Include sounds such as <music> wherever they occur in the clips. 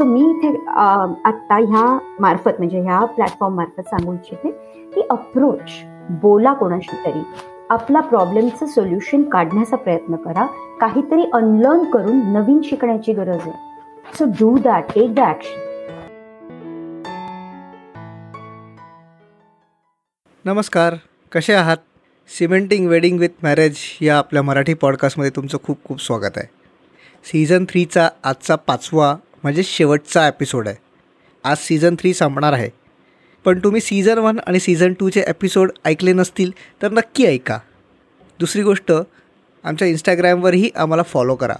So मी इथे आत्ता ह्या मार्फत म्हणजे ह्या प्लॅटफॉर्म मार्फत सांगू इच्छिते की अप्रोच बोला कोणाशी तरी. आपला प्रॉब्लेमचं सोल्युशन काढण्याचा प्रयत्न करा. काहीतरी अनलर्न करून नवीन शिकण्याची गरज आहे. So do that take the action नमस्कार कसे आहात? सिमेंटिंग वेडिंग विथ मॅरेज या आपल्या मराठी पॉडकास्टमध्ये तुमचं खूप खूप स्वागत आहे. सीझन थ्रीचा आजचा पाचवा म्हणजे शेवटचा एपिसोड आहे. आज सीझन थ्री संपणार आहे. पण तुम्ही सीझन वन आणि सीझन टूचे एपिसोड ऐकले नसतील तर नक्की ऐका. दुसरी गोष्ट आमच्या इंस्टाग्रॅमवरही आम्हाला फॉलो करा.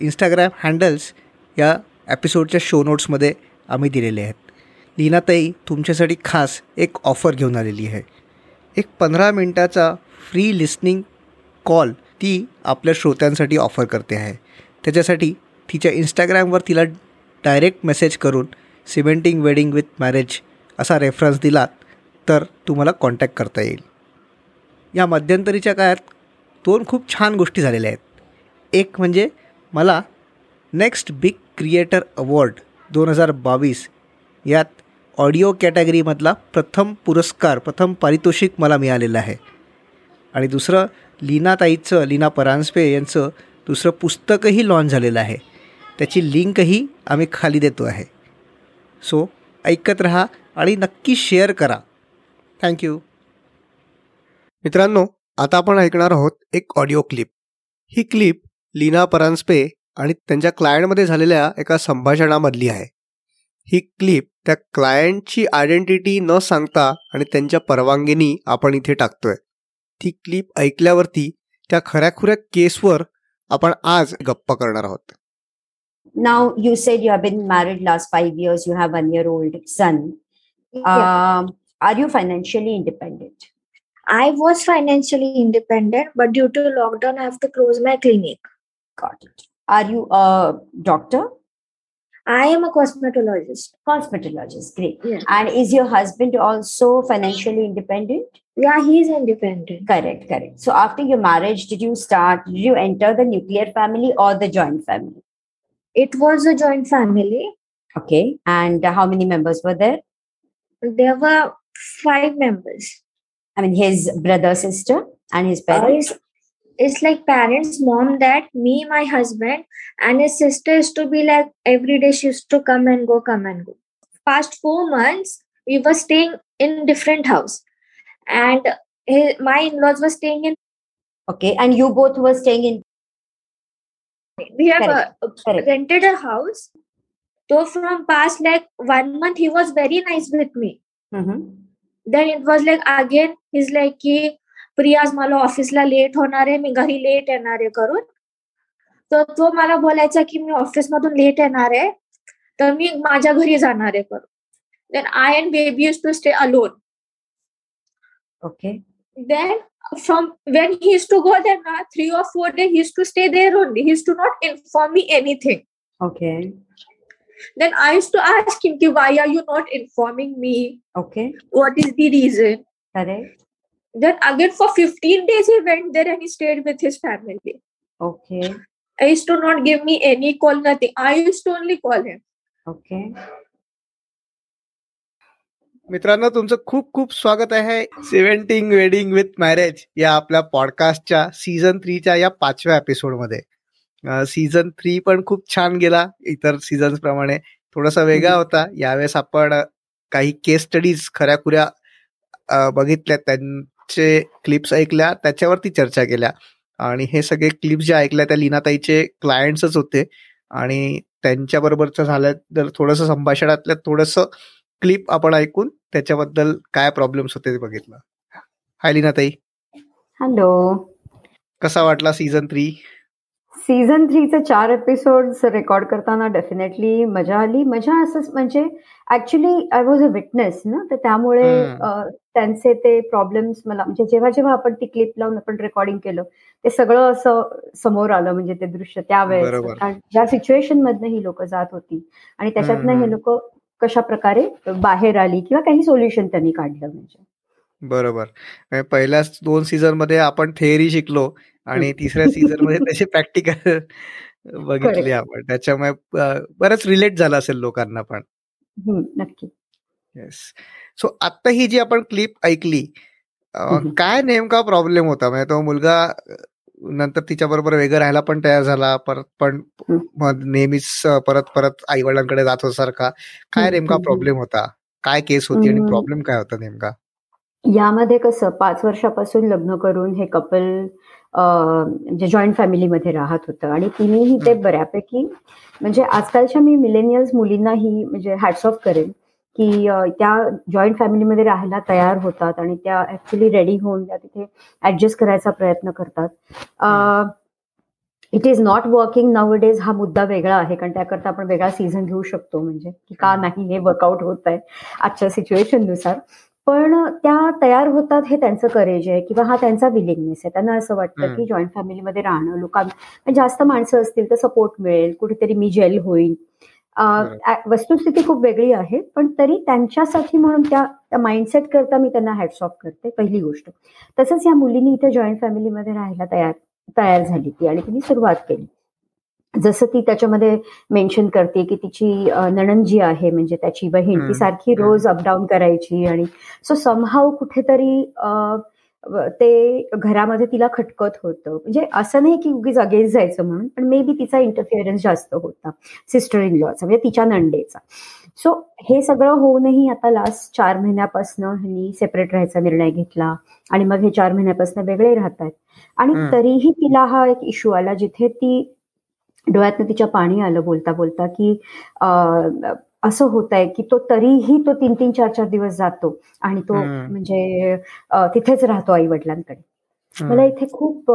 इंस्टाग्रॅम हँडल्स या एपिसोडच्या शो नोट्समध्ये आम्ही दिलेले आहेत. लीनाताई तुमच्यासाठी खास एक ऑफर घेऊन आलेली आहे. एक पंधरा मिनटाचा फ्री लिस्निंग कॉल ती आपल्या श्रोत्यांसाठी ऑफर करते आहे. त्याच्यासाठी तिच्या इंस्टाग्रामवर तिला डायरेक्ट मेसेज करून सिमेंटिंग वेडिंग विथ मॅरेज असा रेफरन्स दिलात तर तुम्हाला कॉन्टॅक्ट करता येईल. या मध्यंतरीच्या काळात दोन खूप छान गोष्टी झालेल्या आहेत. एक म्हणजे मला नेक्स्ट बिग क्रिएटर अवॉर्ड दोन हजार बावीस यात ऑडिओ कॅटेगरीमधला प्रथम पुरस्कार प्रथम पारितोषिक मला मिळालेलं आहे. आणि दुसरं लीनाताईचं लीना परांजपे यांचं दुसरं पुस्तकही लॉन्च झालेलं आहे. त्याची लिंकही आम्ही खाली देतो आहे. सो ऐकत रहा आणि नक्की शेअर करा. थँक्यू मित्रांनो आता आपण ऐकणार आहोत एक ऑडिओ क्लिप ही क्लिप लीना परांजपे आणि त्यांच्या क्लायंटमध्ये झालेल्या एका संभाषणामधली आहे. ही क्लिप त्या क्लायंटची आयडेंटिटी न सांगता आणि त्यांच्या परवानगीनी आपण इथे टाकतोय. ती क्लिप ऐकल्यावरती त्या खऱ्याखुऱ्या केसवर आपण आज गप्पा करणार आहोत. Now you said you have been married last five years. You have one year old son. Um, are you financially independent? I was financially independent, but due to lockdown, I have to close my clinic. Got it. Are you a doctor? I am a cosmetologist. Cosmetologist. Great. Yeah. And is your husband also financially independent? Yeah, he's independent. Correct, correct. So after your marriage, did you start, did you enter the nuclear family or the joint family? It was a joint family. Okay. And how many members were there? There were five members. I mean, his brother, sister, and his Uh, parents. it's, it's like parents, mom, dad, me, my husband, and his sister used to be like every day she used to come and go, come and go. Past four months, we were staying in different house, and his, my in-laws were staying in. Okay. And you both were staying in. We have Correct. uh, Correct. rented a house. So from past like one month, he was very nice with me. Mhm. Then it was like again is like की प्रिया आज मला ऑफिसला late होणार आहे मी घरी late येणार आहे करून तर तो मला बोलायचा की मी ऑफिस मधून लेट येणार आहे तर मी माझ्या घरी जाणार आहे करून then I and baby to stay alone Okay. Then uh, from when he used to go there na three or four days he used to stay there only he used to not inform me anything Okay. then i used to ask him why are you not informing me Okay. what is the reason Correct. then again for 15 days he went there and he stayed with his family Okay. I used to not give me any call, nothing. I used to only call him. Okay. मित्रांनो तुमचं खूप खूप स्वागत आहे सेव्हन्टिंग wedding with marriage या आपल्या पॉडकास्टच्या season थ्रीच्या या पाचव्या एपिसोडमध्ये सीझन थ्री पण खूप छान गेला. इतर सीझन्स प्रमाणे थोडासा वेगळा होता. यावेळेस आपण काही केस स्टडीज खऱ्याखुऱ्या खुऱ्या बघितल्या. त्यांचे क्लिप्स ऐकल्या. त्याच्यावरती चर्चा केल्या. आणि हे सगळे क्लिप्स ज्या ऐकल्या त्या लीनाताईचे क्लायंट्सच होते. आणि त्यांच्याबरोबरचं झालं. तर थोडंसं संभाषणातल्या थोडंसं क्लिप आपण ऐकून त्याच्याबद्दल काय प्रॉब्लेम्स होते ते बघितलं. हाय लीनाताई. हॅलो कसा वाटला सीझन थ्री सीझन थ्रीचे चार एपिसोड रेकॉर्ड करताना डेफिनेटली मजा आली. मजा असंच म्हणजे actually I was a witness ना? तर त्यामुळे त्यांचे ते प्रॉब्लेम्स मला म्हणजे जेव्हा जेव्हा आपण ती क्लिप लावून आपण रेकॉर्डिंग केलं ते सगळं असं समोर आलं म्हणजे ते दृश्य त्यावेळेस. कारण ज्या सिच्युएशन मधनं ही लोक जात होती. आणि त्याच्यातनं. हे लोक कशा प्रकारे बाहेर आली किंवा काही सोल्युशन त्यांनी काढलं म्हणजे. बरोबर. म्हणजे पहिल्याच दोन सीझनमध्ये आपण थेअरी शिकलो आणि तिसऱ्या सीझनमध्ये त्याचे प्रॅक्टिकल बघितली आपण. त्याच्यामुळे बरंच रिलेट झालं असेल लोकांना पण. नक्की. येस सो आता ही जी आपण क्लिप ऐकली काय नेमका प्रॉब्लेम होता? म्हणजे तो मुलगा नंतर तिच्या बरोबर वेगळं राहायला पण तयार झाला. परत पण नेहमीच परत परत आई वडिलांकडे जात सारखा काय नेमका प्रॉब्लेम होता? काय केस होती आणि प्रॉब्लेम काय होता नेमका? यामध्ये कसं पाच वर्षापासून लग्न करून हे कपल म्हणजे जॉईंट फॅमिलीमध्ये राहत होतं आणि तिनेही ते बऱ्यापैकी म्हणजे आजकालच्या मी मिलेनियल्स मुलींनाही म्हणजे हॅट्स ऑफ करेन. की त्या जॉईंट फॅमिलीमध्ये राहायला तयार होतात आणि त्या ऍक्च्युली रेडी होऊन त्या तिथे ऍडजस्ट करायचा प्रयत्न करतात. It is not working nowadays हा मुद्दा वेगळा आहे कारण त्याकरता आपण वेगळा सीझन घेऊ शकतो म्हणजे की का नाही हे वर्कआउट होत आहे आजच्या सिच्युएशननुसार पण त्या तयार होतात हे त्यांचं करेज आहे किंवा हा त्यांचा विलिंगनेस आहे. त्यांना असं वाटतं की जॉईंट फॅमिलीमध्ये राहणं लोकांना जास्त माणसं असतील तर सपोर्ट मिळेल कुठेतरी मी जेल होईल वस्तुस्थिती खूप वेगळी आहे पण तरी त्यांच्यासाठी म्हणून त्या माइंडसेट करता मी त्यांना हॅट्स ऑफ करते पहिली गोष्ट. तसंच या मुलींनी इथे जॉईंट फॅमिलीमध्ये राहायला तयार तयार झाली ती आणि तिने सुरुवात केली. जसं ती त्याच्यामध्ये मेन्शन करते की तिची नणन जी आहे म्हणजे त्याची बहीण ती सारखी रोज अपडाऊन करायची आणि सो समहाव कुठेतरी ते घरामध्ये तिला खटकत होतं. म्हणजे असं नाही की उगीच अगेन्स्ट जायचं म्हणून पण मे बी तिचा इंटरफिअरन्स जास्त होता सिस्टर इन लॉचा म्हणजे तिच्या नंडेचा सो हे सगळं होऊनही आता लास्ट चार महिन्यापासून ह्यांनी सेपरेट राहायचा निर्णय घेतला आणि मग हे चार महिन्यापासून वेगळे राहतात. आणि तरीही तिला हा एक इश्यू आला जिथे ती डोळ्यातनं तिच्या पाणी आलं बोलता बोलता की असं होत आहे की तो तरीही तो तीन तीन चार चार दिवस जातो आणि तो म्हणजे तिथेच राहतो आई वडिलांकडे मला इथे खूप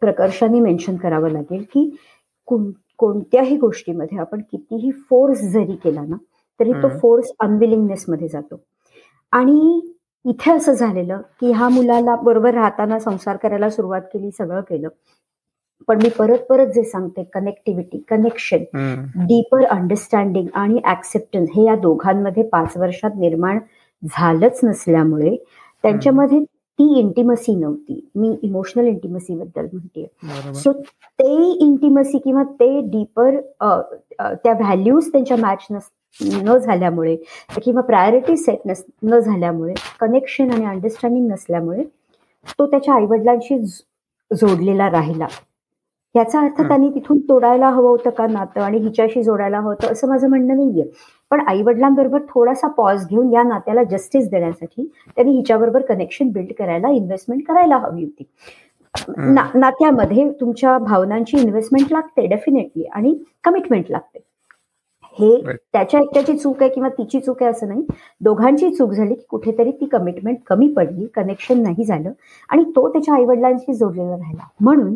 प्रकर्षाने मेन्शन करावं लागेल की कोणत्याही गोष्टीमध्ये आपण कितीही फोर्स जरी केला ना तरी तो फोर्स अनविलिंगनेस मध्ये जातो. आणि इथे असं झालेलं की ह्या मुलाला बरोबर राहताना संसार करायला सुरुवात केली सगळं केलं पण मी परत परत जे सांगते कनेक्टिव्हिटी कनेक्शन डीपर अंडरस्टँडिंग आणि ऍक्सेप्टन्स हे या दोघांमध्ये पाच वर्षात निर्माण झालंच नसल्यामुळे त्यांच्यामध्ये ती इंटिमसी नव्हती. मी इमोशनल इंटिमसी बद्दल म्हणते सो ते इंटिमसी किंवा ते डीपर त्या व्हॅल्यूज त्यांच्या मॅच नस न झाल्यामुळे किंवा प्रायोरिटी सेट नस न झाल्यामुळे कनेक्शन आणि अंडरस्टँडिंग नसल्यामुळे तो त्याच्या आईवडिलांशी जोडलेला राहिला. याचा अर्थ त्यांनी तिथून तोडायला हवं होतं का नातं आणि हिच्याशी जोडायला हवं होतं असं माझं म्हणणं नाहीये. पण आई वडिलांबरोबर थोडासा पॉज घेऊन या नात्याला जस्टिस देण्यासाठी त्यांनी हिच्याबरोबर कनेक्शन बिल्ड करायला इन्व्हेस्टमेंट करायला हवी होती. नात्यामध्ये तुमच्या भावनांची इन्व्हेस्टमेंट लागते डेफिनेटली आणि कमिटमेंट लागते. हे त्याच्या एकट्याची चूक आहे किंवा तिची चूक आहे असं नाही. दोघांची चूक झाली की कुठेतरी ती कमिटमेंट कमी पडली कनेक्शन नाही झालं आणि तो त्याच्या आई वडिलांशी जोडलेला राहिला. म्हणून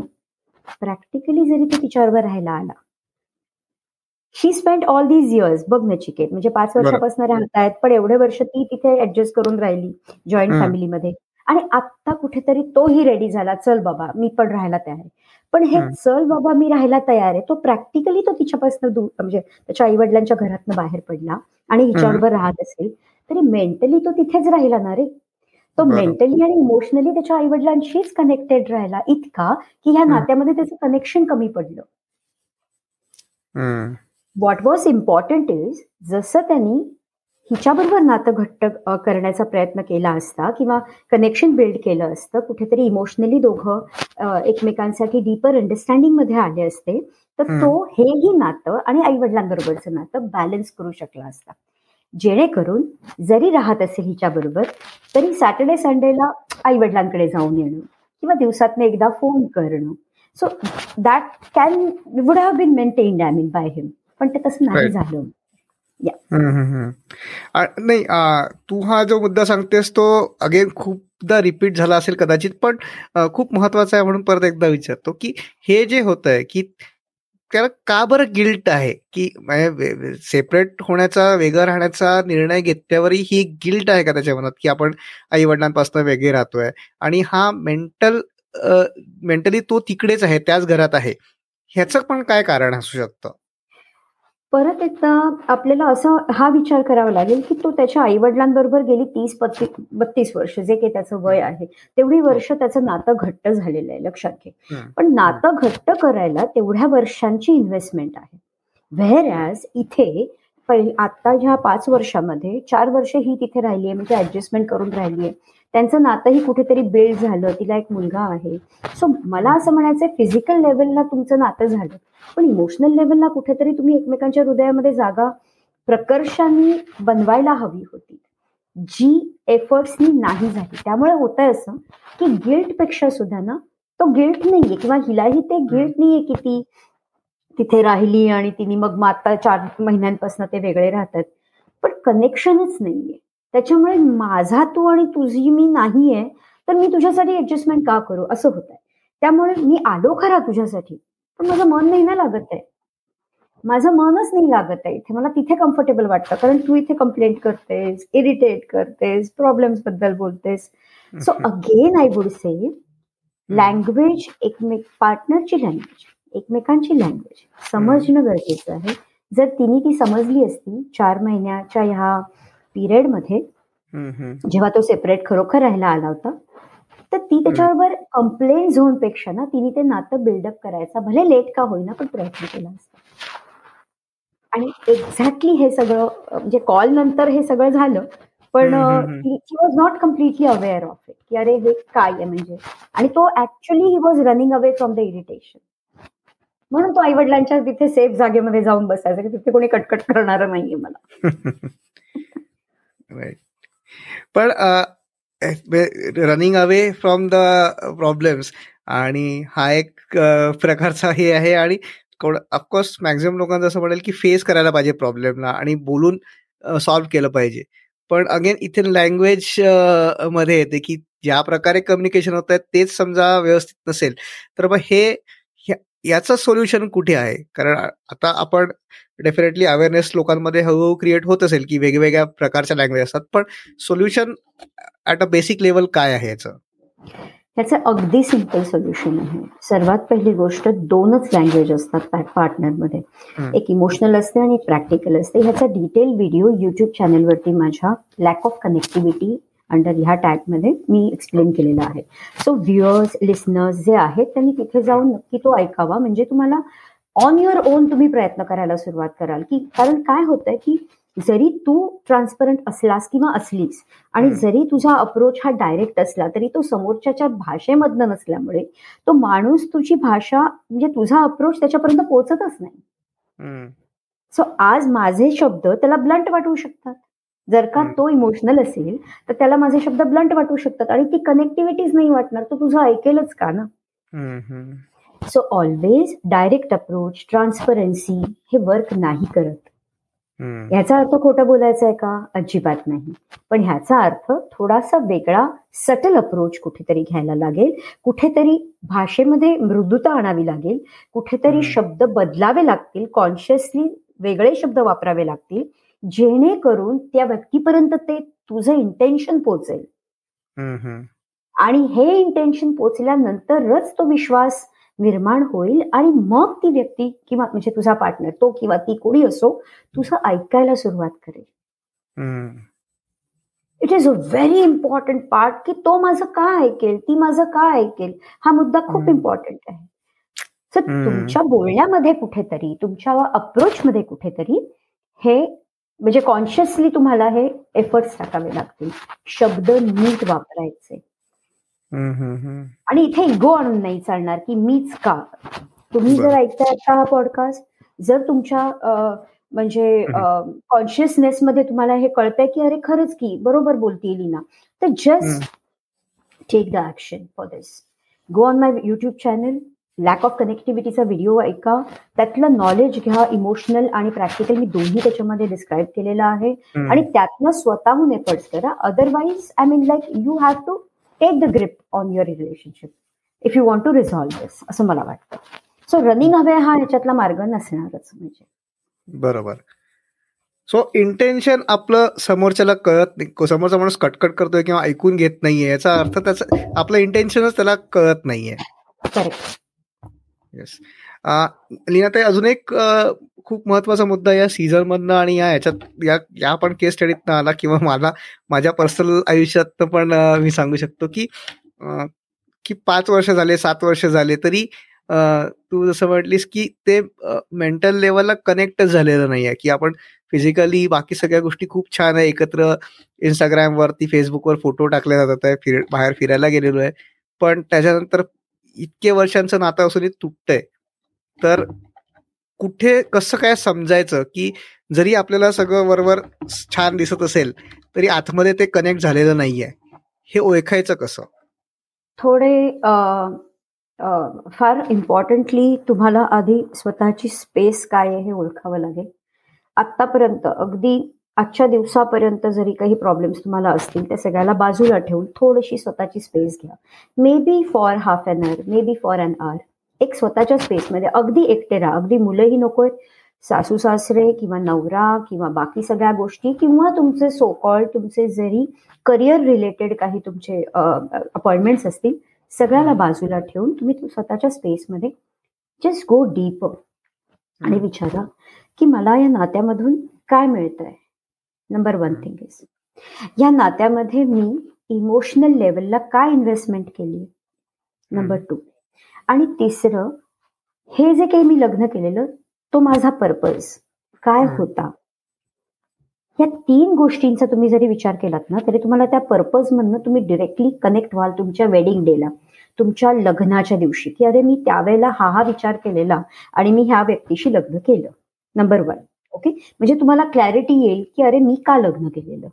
प्रॅक्टिकली जरी तो तिच्याबरोबर राहायला आला. She spend all these years बघ नचिकेत म्हणजे पाच वर्षापासून राहतायत पण एवढे वर्ष ती तिथे ऍडजस्ट करून राहिली जॉईंट फॅमिलीमध्ये आणि आता कुठेतरी तोही रेडी झाला चल बाबा मी पण राहायला तयार आहे. पण हे चल बाबा मी राहायला तयार आहे तो प्रॅक्टिकली तो तिच्यापासून दूर म्हणजे त्याच्या आई वडिलांच्या घरातनं बाहेर पडला आणि हिच्याबरोबर राहत असेल तरी मेंटली तो तिथेच राहिला ना रे. तो मेंटली आणि इमोशनली त्याच्या आई वडिलांशीच कनेक्टेड राहिला इतका की ह्या नात्यामध्ये त्याचं कनेक्शन कमी पडलं. व्हॉट वॉज इम्पॉर्टंट इज जसं त्यांनी हिच्याबरोबर नातं घट्ट करण्याचा प्रयत्न केला असता किंवा कनेक्शन बिल्ड केलं असतं कुठेतरी इमोशनली दोघं एकमेकांसाठी डीपर अंडरस्टँडिंगमध्ये आले असते तर तो हेही नातं आणि आई वडिलांबरोबरचं नातं बॅलन्स करू शकला असता. जेणेकरून जरी राहत असेल हिच्याबरोबर तरी सॅटर्डे संडेला आई वडिलांकडे जाऊन येणं किंवा दिवसातनं एकदा फोन करणं. So that can would have been maintained I mean by him पण ते तसं नाही झालं. नाही तू हा जो मुद्दा सांगतेस तो अगेन खूपदा रिपीट झाला असेल कदाचित पण खूप महत्त्वाचा आहे म्हणून परत एकदा विचारतो की हे जे होत आहे की त्याला का बरं गिल्ट आहे? की म्हणजे सेपरेट होण्याचा वेगळं राहण्याचा निर्णय घेतल्यावरही ही गिल्ट आहे का त्याच्या मनात? की आपण आई वडिलांपासून वेगळे राहतोय? आणि हा मेंटल मेंटली तो तिकडेच आहे त्याच घरात आहे. ह्याचं पण काय कारण असू शकतं? परत एकदा आपल्याला असं हा विचार करावा लागेल की तो त्याच्या आई वडिलांबरोबर गेली तीस पस्तीस बत्तीस वर्ष जे काही त्याचं वय आहे तेवढी वर्ष त्याचं नातं घट्ट झालेलं आहे लक्षात घे. पण नातं घट्ट करायला तेवढ्या वर्षांची इन्व्हेस्टमेंट आहे. व्हेअर ॲज इथे पहिले आता ह्या पाच वर्षामध्ये चार वर्ष ही तिथे राहिली आहे म्हणजे ऍडजस्टमेंट करून राहिली आहे. त्यांचं नातंही कुठेतरी बिल्ड झालं तिला एक मुलगा आहे. सो मला असं म्हणायचं फिजिकल लेवलला तुमचं नातं झालं. पण इमोशनल लेवलला कुठेतरी तुम्ही एकमेकांच्या हृदयामध्ये जागा प्रकर्षाने बनवायला हवी होती. जी एफर्ट्सनी नाही झाली. त्यामुळे होतंय असं की गिल्टपेक्षा सुद्धा ना तो गिल्ट नाहीये किंवा हिलाही ते गिल्ट नाहीये की ती तिथे राहिली आणि तिने मग माता चार महिन्यांपासून ते वेगळे राहतात. पण कनेक्शनच नाहीये. त्याच्यामुळे माझा तू आणि तुझी मी नाहीये तर मी तुझ्यासाठी ऍडजस्टमेंट का करू? असं होत आहे त्यामुळे मी आलो खरा तुझ्यासाठी. पण माझं मन नाही ना लागत आहे. माझं मनच नाही लागत आहे. इथे मला तिथे कम्फर्टेबल वाटतं. कारण तू इथे कंप्लेंट करतेस इरिटेट करतेस प्रॉब्लेम्सबद्दल बोलतेस. So again I would say language एकमेक पार्टनरची लँग्वेज एकमेकांची लँग्वेज समजणं गरजेचं आहे. जर तिने ती समजली असती चार महिन्याच्या ह्या पिरियडमध्ये. जेव्हा तो सेपरेट खरोखर राहायला आला होता तर ती त्याच्याबरोबर कंप्लेंट झोनपेक्षा ना तिने ते नातं बिल्डअप करायचा. भले लेट का होईना पण प्रयत्न केला असता. आणि एक्झॅक्टली हे सगळं म्हणजे कॉल नंतर हे सगळं झालं पण. He was not completely aware of it की अरे हे काय आहे म्हणजे? आणि तो actually he was running away from the irritation म्हणून तो आई वडिलांच्या तिथे सेफ जागेमध्ये जाऊन बसायचा की तिथे कोणी कटकट करणार नाहीये मला. <laughs> पण running away from the problems आणि हा एक प्रकारचा हे आहे आणि ऑफकोर्स मॅक्झिमम लोकांचं असं म्हणेल की फेस करायला पाहिजे प्रॉब्लेमला आणि बोलून सॉल्व्ह केलं पाहिजे. पण अगेन इथे लँग्वेजमध्ये येते की ज्या प्रकारे कम्युनिकेशन होत आहे तेच समजा व्यवस्थित नसेल. तर मग हे ह्या- याचं सोल्युशन कुठे आहे? कारण आता आपण डेफिनेटली अवेअरनेस लोकांमध्ये हळूहळू क्रिएट होत असेल की वेगवेगळ्या प्रकारच्या लँग्वेज असतात. पण solution at a basic level काय आहे याचं? ह्याचं अगदी सिंपल सोल्युशन आहे. सर्वात पहिली गोष्ट दोनच लँग्वेज असतात पार्टनरमध्ये. एक इमोशनल असते आणि एक प्रॅक्टिकल असते. ह्याचा डिटेल व्हिडिओ युट्यूब चॅनलवरती माझ्या लॅक ऑफ कनेक्टिव्हिटी अंडर ह्या टॅगमध्ये मी एक्सप्लेन केलेला आहे. सो व्ह्युअर्स लिसनर्स जे आहेत त्यांनी तिथे जाऊन नक्की तो ऐकावा. म्हणजे तुम्हाला ऑन युअर ओन तुम्ही प्रयत्न करायला सुरुवात कराल की कारण काय होतंय की जरी तू ट्रान्सपरंट असलास किंवा असलीस आणि. जरी तुझा अप्रोच हा डायरेक्ट असला तरी तो समोरच्याच्या भाषेमधनं नसल्यामुळे तो माणूस तुझी भाषा म्हणजे तुझा अप्रोच त्याच्यापर्यंत पोहोचतच नाही. सो आज माझे शब्द त्याला ब्लंट वाटू शकतात जर का. तो इमोशनल असेल तर त्याला माझे शब्द ब्लंट वाटू शकतात आणि ती कनेक्टिव्हिटीज नाही वाटणार तो तुझं ऐकेलच का ना. So always direct approach transparency हे वर्क नाही करत. ह्याचा अर्थ खोटं बोलायचं आहे का? अजिबात नाही. पण ह्याचा अर्थ थोडासा वेगळा सटल अप्रोच कुठेतरी घ्यायला लागेल. कुठेतरी भाषेमध्ये मृदुता आणावी लागेल. कुठेतरी. शब्द बदलावे लागतील. कॉन्शियसली वेगळे शब्द वापरावे लागतील. जेणेकरून त्या व्यक्तीपर्यंत ते तुझं इंटेन्शन हम्म. आणि हे इंटेन्शन पोचल्यानंतरच तो विश्वास निर्माण होईल आणि मग ती व्यक्ती किंवा म्हणजे तुझा पार्टनर तो किंवा ती कोणी असो तुझं ऐकायला सुरुवात करेल. It is a very important part की तो माझं का ऐकेल ती माझं का ऐकेल हा मुद्दा खूप. इम्पॉर्टंट आहे हम्म. तुमच्या बोलण्यामध्ये कुठेतरी तुमच्या अप्रोचमध्ये कुठेतरी हे म्हणजे कॉन्शियसली तुम्हाला हे एफर्ट्स टाकावे लागतील शब्द नीट वापरायचे. आणि इथे इगो आणून नाही चालणार की मीच का? तुम्ही जर. ऐकताय आता हा पॉडकास्ट जर तुमच्या म्हणजे कॉन्शियसनेस मध्ये तुम्हाला हे कळतंय की अरे खरंच की बरोबर बोलते लीना. तर. Just take the action for this go on my YouTube channel lack of कनेक्टिव्हिटीचा video ऐका. त्यातलं नॉलेज घ्या इमोशनल आणि प्रॅक्टिकल मी दोन्ही त्याच्यामध्ये डिस्क्राईब केलेलं आहे. आणि त्यातनं स्वतःहून एफर्ट्स करा. Otherwise I mean like you have to take the grip on your relationship if you want to resolve this असं मला वाटतं. सो रनिंग हवे हा ह्याच्यातला मार्ग नसणारच म्हणजे. बरोबर. सो इंटेन्शन आपलं समोरच्याला कळत नाही. समोरचा माणूस कटकट करतोय किंवा ऐकून घेत नाहीये याचा अर्थ त्याचं आपलं इंटेन्शनच त्याला कळत नाहीये. येस लीनाताई अजून एक खूप महत्त्वाचा मुद्दा या सीझन मधनं आणि या ह्याच्यात या या पण केस स्टडीतनं आला किंवा मला माझ्या पर्सनल आयुष्यात पण मी सांगू शकतो की की पाच वर्ष झाले सात वर्ष झाले तरी तू जसं म्हटलीस की ते मेंटल लेवलला कनेक्ट झालेलं नाही आहे की आपण फिजिकली बाकी सगळ्या गोष्टी खूप छान आहे. एकत्र इंस्टाग्रामवरती फेसबुकवर फोटो टाकले जातात आहे फिर बाहेर फिरायला गेलेलो आहे. पण त्याच्यानंतर इतके वर्षांचं नातं असून तुटतंय. तर कुठे कसं काय समजायचं की जरी आपल्याला सगळं वरवर छान दिसत असेल तरी आतमध्ये ते कनेक्ट झालेलं नाहीये. हे ओळखायचं कसं? थोडे फार इम्पॉर्टंटली तुम्हाला आधी स्वतःची स्पेस काय आहे हे ओळखावं लागेल. आत्तापर्यंत अगदी आजच्या दिवसापर्यंत जरी काही प्रॉब्लेम्स तुम्हाला असतील त्या सगळ्याला बाजूला ठेवून थोडीशी स्वतःची स्पेस घ्या. Maybe for half an hour maybe for an hour एक स्वतःच्या स्पेसमध्ये अगदी एकटे राहा अगदी मुलंही नकोय. सासू सासरे किंवा नवरा किंवा बाकी सगळ्या गोष्टी किंवा तुमचे सोकॉल तुमचे जरी करिअर रिलेटेड काही तुमचे अपॉइंटमेंट्स असतील सगळ्याला बाजूला ठेवून तुम्ही स्वतःच्या स्पेसमध्ये जस्ट गो डीप आणि विचारा की मला या नात्यामधून काय मिळत आहे नंबर वन थिंग इज या नात्यामध्ये मी इमोशनल लेवलला काय इन्व्हेस्टमेंट केली नंबर टू आणि तिसरं हे जे काही मी लग्न केलेलं तो माझा पर्पज काय होता? या तीन गोष्टींचा तुम्ही जरी विचार केलात ना तरी तुम्हाला त्या पर्पज मधनं तुम्ही डिरेक्टली कनेक्ट व्हाल तुमच्या वेडिंग डेला तुमच्या लग्नाच्या दिवशी. की अरे मी त्यावेळेला हा हा विचार केलेला आणि मी ह्या व्यक्तीशी लग्न केलं. नंबर वन ओके म्हणजे तुम्हाला क्लॅरिटी येईल की अरे मी का लग्न केलेलं?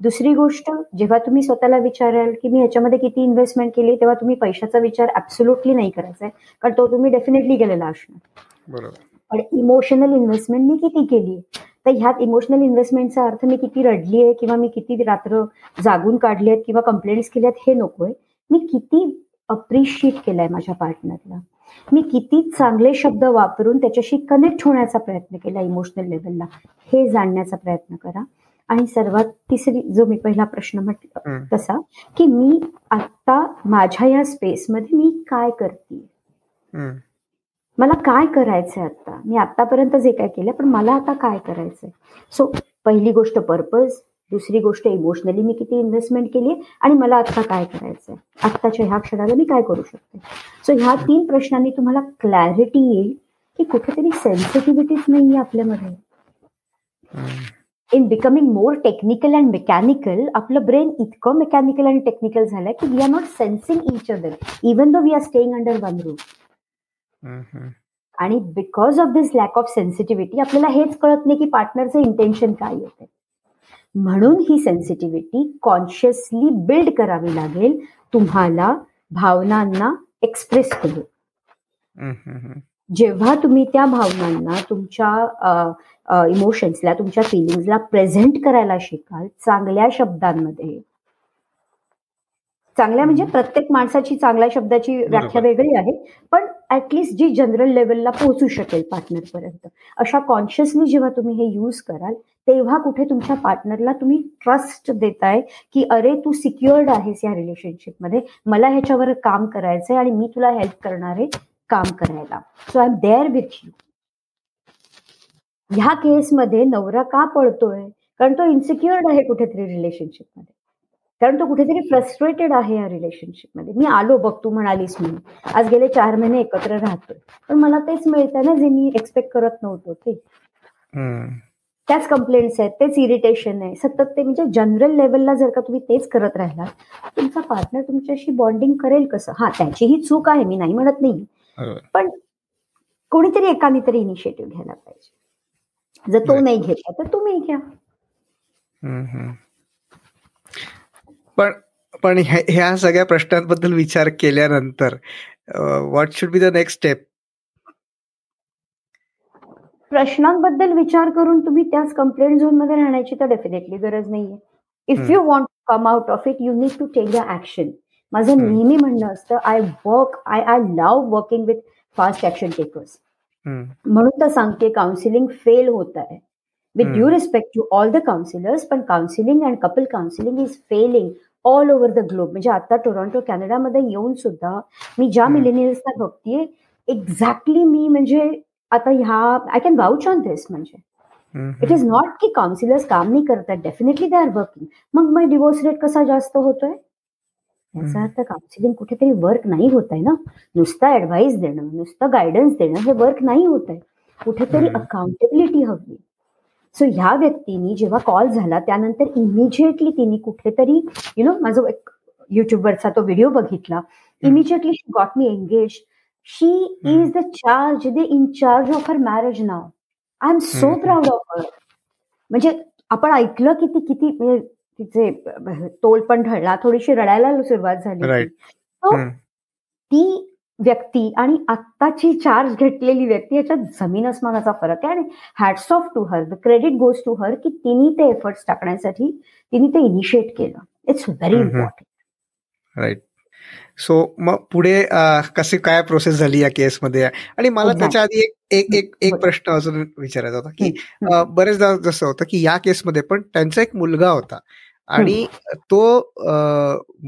दुसरी गोष्ट जेव्हा तुम्ही स्वतःला विचाराल की मी ह्याच्यामध्ये किती इन्व्हेस्टमेंट केली तेव्हा तुम्ही पैशाचा विचार ऍब्सोल्युटली नाही करायचा आहे. कारण तो तुम्ही डेफिनेटली केलेला असणार. पण इमोशनल इन्व्हेस्टमेंट मी किती केली तर ह्यात इमोशनल इन्व्हेस्टमेंटचा अर्थ मी किती रडली आहे किंवा मी किती रात्र जागून काढली आहेत किंवा कंप्लेंट्स केल्यात हे नकोय मी किती अप्रिशिएट केलाय माझ्या पार्टनरला मी किती चांगले शब्द वापरून त्याच्याशी कनेक्ट होण्याचा प्रयत्न केला इमोशनल लेवलला हे जाणण्याचा प्रयत्न करा. आणि सर्वात तिसरी जो मी पहिला प्रश्न म्हटलं तसा की मी आता माझ्या या स्पेसमध्ये मी काय करते मला काय करायचंय आता मी आतापर्यंत जे काय केलं पण मला आता काय करायचंय? सो पहिली गोष्ट पर्पज दुसरी गोष्ट इमोशनली मी किती इन्व्हेस्टमेंट केली आणि मला आता काय करायचंय? आत्ताच्या ह्या क्षणाला मी काय करू शकते? सो ह्या तीन प्रश्नांनी तुम्हाला क्लॅरिटी येईल की कुठेतरी सेन्सिटिव्हिटीच नाहीये आपल्यामध्ये. In becoming more technical and mechanical आपलं ब्रेन इतकं मेकॅनिकल आणि टेक्निकल झालंय की we are not sensing each other even though we are staying under one roof आणि because of this lack of sensitivity आपल्याला हेच कळत नाही की पार्टनरचं इंटेन्शन काय येते म्हणून ही सेन्सिटिव्हिटी कॉन्शियसली बिल्ड करावी लागेल तुम्हाला भावनांना एक्सप्रेस करून. जेव्हा तुम्ही त्या भावनांना तुमच्या इमोशन्सला तुमच्या फिलिंग्सला प्रेझेंट करायला शिकाल चांगल्या शब्दांमध्ये. चांगल्या म्हणजे प्रत्येक माणसाची चांगल्या शब्दाची व्याख्या वेगळी आहे पण ऍटलिस्ट जी जनरल लेवलला पोहोचू शकेल पार्टनरपर्यंत अशा कॉन्शियसली जेव्हा तुम्ही हे यूज कराल तेव्हा कुठे तुमच्या पार्टनरला तुम्ही ट्रस्ट देताय की अरे तू सिक्युअर्ड आहेस या रिलेशनशिपमध्ये मला ह्याच्यावर काम करायचंय आणि मी तुला हेल्प करणार आहे. काम करायला. So I am there with you ह्या केसमध्ये नवरा का पळतोय? कारण तो इन्सिक्युअर्ड आहे कुठेतरी रिलेशनशिपमध्ये कारण तो कुठेतरी फ्रस्ट्रेटेड आहे या रिलेशनशिपमध्ये मी आलो बघ तू म्हणालीस म्हणून. आज गेले चार महिने एकत्र राहतोय. पण मला तेच मिळतंय ना जे मी एक्सपेक्ट करत नव्हतो ते. त्याच कंप्लेंट्स आहेत तेच इरिटेशन आहे. सतत ते म्हणजे जनरल लेवलला जर का तुम्ही तेच करत राहिला तुमचा पार्टनर तुमच्याशी बॉन्डिंग करेल कसं? हा त्याचीही चूक आहे मी नाही म्हणत नाही पण कोणीतरी एकाने तरी इनिशिएटिव्ह घ्यायला पाहिजे. जर तो नाही घेतला तर तुम्ही घ्या. पण पण ह्या सगळ्या प्रश्नांबद्दल विचार केल्यानंतर what should be the next step प्रश्नांबद्दल विचार करून तुम्ही त्याच कंप्लेंट झोनमध्ये राहण्याची तर डेफिनेटली गरज नाहीये. If you want to come out of it you need to take the action माझं नेहमी म्हणणं असतं I work I I love working with fast action takers म्हणून तर सांगते काउन्सिलिंग फेल होत आहे. With due respect to all the counsellors पण counselling and couple counselling is failing all over the globe म्हणजे आता टोरंटो कॅनडामध्ये येऊन सुद्धा मी ज्या मिलेनियल्सना बघतीये एक्झॅक्टली मी म्हणजे आता ह्या I can vouch on this म्हणजे. इट इज नॉट की काउन्सिलर्स काम नाही करतात डेफिनेटली दे आर वर्किंग मग मग डिवोर्स रेट कसा जास्त होतोय? याचा अर्थ काउन्सिलिंग कुठेतरी वर्क नाही होत आहे ना? नुसतं ऍडवाइस देणं नुसतं गायडन्स देणं हे वर्क नाही होत आहे. कुठेतरी अकाउंटेबिलिटी हवी सो ह्या व्यक्तीनी जेव्हा कॉल झाला त्यानंतर इमिजिएटली तिने कुठेतरी यु नो माझा एक युट्यूबवरचा तो व्हिडिओ बघितला. Immediately she got me engage she is the charge the in charge of her marriage now I am so proud of her म्हणजे आपण ऐकलं की ती किती तिचे तोल पण ढळला थोडीशी रडायला सुरुवात झाली ती व्यक्ती आणि आत्ताची चार्ज घेतलेली व्यक्ती याच्यात जमीन अस्मानाचा फरक आहे. आणि hats off to her the credit goes to her की तिने ते एफर्ट्स टाकण्यासाठी तिने ते इनिशिएट केलं. It's very important right so मग पुढे कशी काय प्रोसेस झाली या केसमध्ये आणि मला त्याच्या आधी एक एक एक एक प्रश्न अजून विचारायचा होता की बरेचदा जसं होतं की या केसमध्ये पण त्यांचा एक मुलगा होता. आणि तो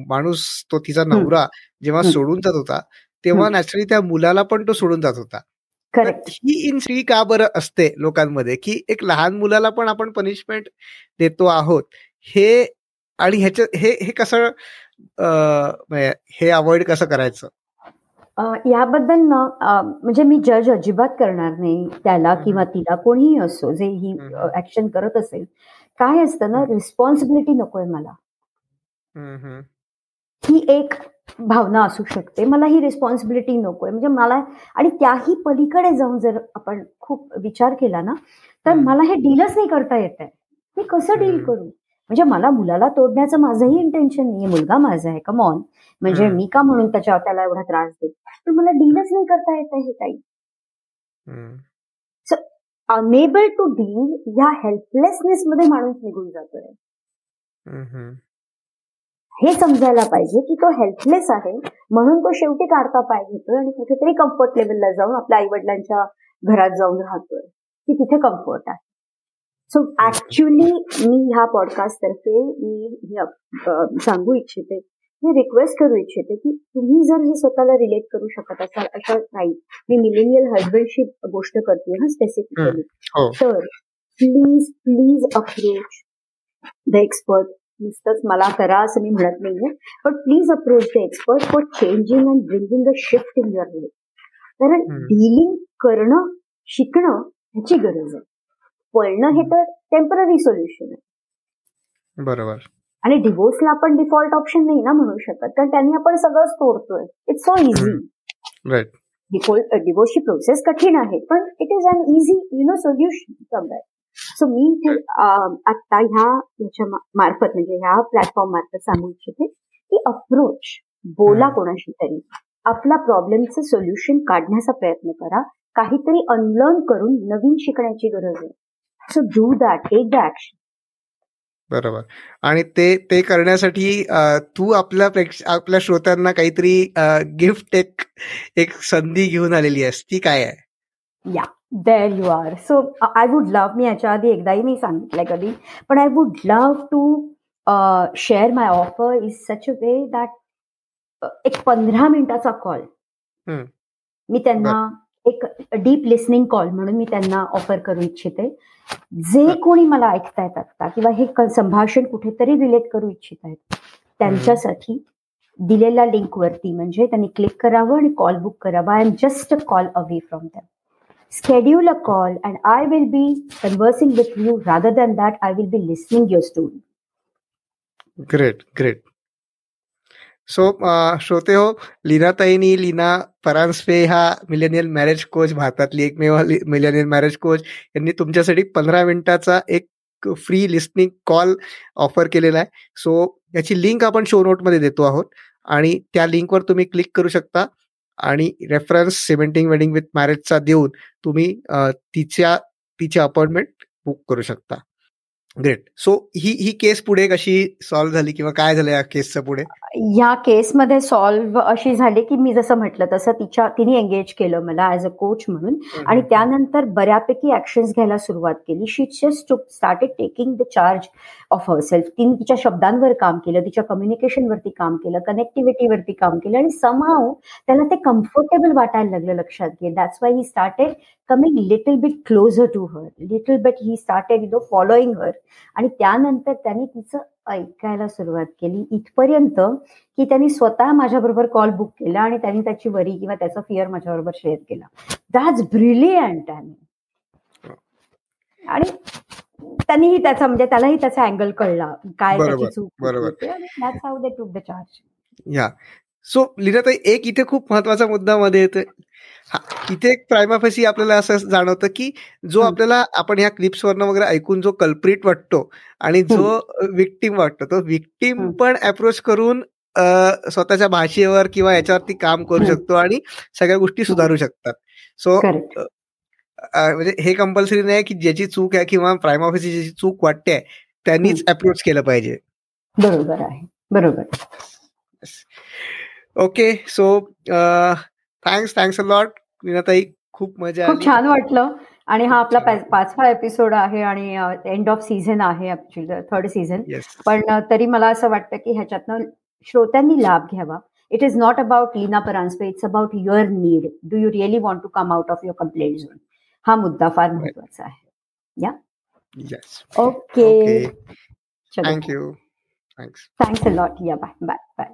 माणूस तो तिचा नवरा जेव्हा सोडून जात होता तेव्हा नॅचरली त्या मुलाला पण तो सोडून जात होता. ही इन स्त्री का बरं असते लोकांमध्ये की एक लहान मुलाला पण आपण पनिशमेंट देतो आहोत हे आणि ह्याच्या हे हे कसं हे अवॉइड कसं करायचं? याबद्दल ना म्हणजे मी जज अजिबात करणार नाही त्याला किंवा तिला कोणीही असो जे ही ऍक्शन करत असेल. काय असतं ना रिस्पॉन्सिबिलिटी नकोय मला. ही एक भावना असू शकते. मला ही रिस्पॉन्सिबिलिटी नकोय. म्हणजे मला आणि त्याही पलीकडे जाऊन जर आपण खूप विचार केला ना तर मला हे डीलच नाही करता येत आहे. मी कसं डील करू? म्हणजे मला मुलाला तोडण्याचं माझंही इंटेन्शन नाही मुलगा माझा आहे. कमॉन म्हणजे मी का म्हणून त्याच्या त्याला एवढा त्रास देत तर मला डीलच नाही करता येत आहे काही अनेबल टू डील या हेल्पलेसनेस मध्ये माणूस निघून जातोय. हे समजायला पाहिजे की तो हेल्पलेस आहे म्हणून तो शेवटी काढता पाय घेतोय आणि कुठेतरी कम्फर्ट लेवलला जाऊन आपल्या आई वडिलांच्या घरात जाऊन राहतोय की तिथे कम्फर्ट आहे. सो ऍक्च्युली मी ह्या पॉडकास्ट तर्फे मी सांगू इच्छिते मी रिक्वेस्ट करू इच्छिते की तुम्ही जर हे स्वतःला रिलेट करू शकत असाल अशा नाही. मी मिलेनियल हजबंडशी गोष्ट करते हा स्पेसिफिकली तर please please approach the expert नुसतंच मला करा असं मी म्हणत नाहीये but please approach the expert for changing and bringing the shift in your life कारण डिलिंग करणं शिकणं ह्याची गरज आहे. पळणं हे तर टेंपररी सोल्युशन आहे. बरोबर. आणि डिवोर्सला आपण डिफॉल्ट ऑप्शन नाही ना म्हणू शकत. कारण त्यांनी आपण सगळंच तोडतोय इट्स सो इझी डिफॉल्ट डिवोर्सची प्रोसेस कठीण आहे पण it is uneasy you know solution so मी आता ह्या ह्याच्या मार्फत म्हणजे ह्या प्लॅटफॉर्म मार्फत सांगू इच्छिते की अप्रोच बोला कोणाशी तरी. आपला प्रॉब्लेमचं सोल्युशन काढण्याचा प्रयत्न करा. काहीतरी अनलर्न करून नवीन शिकण्याची गरज आहे. So do that take the action बरोबर. आणि ते ते करण्यासाठी तू आपल्या प्रेक्ष आपल्या श्रोत्यांना काहीतरी गिफ्ट एक एक संधी घेऊन आलेली आहेस. ती काय आहे? Yeah there you are so I would love मी याच्या आधी एकदाही नाही सांगितलंय कधी पण I would love to share my offer is such a way that एक पंधरा मिनिटाचा कॉल मी त्यांना एक डीप लिसनिंग कॉल म्हणून मी त्यांना ऑफर करू इच्छिते. जे कोणी मला ऐकतायत आता किंवा हे संभाषण कुठेतरी रिलेट करू इच्छित आहेत त्यांच्यासाठी दिलेल्या लिंकवरती म्हणजे त्यांनी क्लिक करावं आणि कॉल बुक करावा I am just a call away from them schedule a call and I will be conversing with you rather than that I will be listening your story. Great, great. So uh, श्रोते हो लीना ताईनी लीना परांजपे हा millennial marriage coach भारतातली एकमेव millennial marriage coach यांनी तुमच्यासाठी पंधरा मिनिटाचा एक फ्री लिस्निंग कॉल ऑफर केलेला आहे. सो याची लिंक आपण शो नोटमध्ये देतो आहोत आणि त्या लिंकवर तुम्ही क्लिक करू शकता आणि रेफरन्स सिमेंटिंग वेडिंग विथ मॅरेजचा देऊन तुम्ही तिच्या तिची अपॉइंटमेंट बुक करू शकता. ग्रेट सो ही ही केस पुढे कशी सॉल्व्ह झाली किंवा काय झालं या केसचं पुढे? या केसमध्ये सॉल्व्ह अशी झाली की मी जसं म्हटलं तसं तिच्या तिने एंगेज केलं मला ऍज अ कोच म्हणून. आणि त्यानंतर बऱ्यापैकी ऍक्शन्स घ्यायला सुरुवात केली. She just started taking the charge of herself तिने तिच्या शब्दांवर काम केलं तिच्या कम्युनिकेशनवरती काम केलं कनेक्टिव्हिटीवरती काम केलं. आणि समाव त्याला ते कम्फर्टेबल वाटायला लागलं लक्षात घे. That's why he started coming little bit closer to her little bit he started you know following her आणि त्यानंतर त्यांनी तिचं ऐकायला सुरुवात केली. इथपर्यंत की त्यांनी स्वतः माझ्याबरोबर कॉल बुक केला आणि त्यांनी त्याची वरी किंवा त्याचा फिअर माझ्याबरोबर शेअर केला. दॅट्स ब्रिलियंट आणि त्यांनीही त्याचा म्हणजे त्यालाही त्याचा अँगल कळला. काय त्याची चूक that's how they took the charge yeah so लीनाताई एक इथे खूप महत्त्वाचा मुद्दा मध्ये येतो इथे एक प्रायमाफेसी आपल्याला असं जाणवतं की जो आपल्याला आपण ह्या क्लिप्सवरनं वगैरे ऐकून जो कल्प्रिट वाटतो आणि जो विक्टीम वाटतो तो विक्टीम पण अप्रोच करून स्वतःच्या भाषेवर किंवा याच्यावरती काम करू शकतो आणि सगळ्या गोष्टी सुधारू शकतात. सो म्हणजे हे कंपल्सरी नाही की ज्याची चूक आहे किंवा प्राईम ऑफिसची ज्याची चूक वाटते त्यांनीच अप्रोच केलं पाहिजे. बरोबर आहे. बरोबर okay so thanks thanks a lot Meenatai खूप मजा खूप छान वाटलं. आणि हा आपला पाचवा एपिसोड आहे आणि एंड ऑफ सीझन आहे ऍक्च्युली थर्ड सीझन पण तरी मला असं वाटतं की ह्याच्यातनं श्रोत्यांनी लाभ घ्यावा. It is not about Leena Paranjape it's about your need do you really want to come out of your complaint zone हा मुद्दा फार महत्त्वाचा आहे. Yeah okay thank you thanks thanks a lot yeah bye bye bye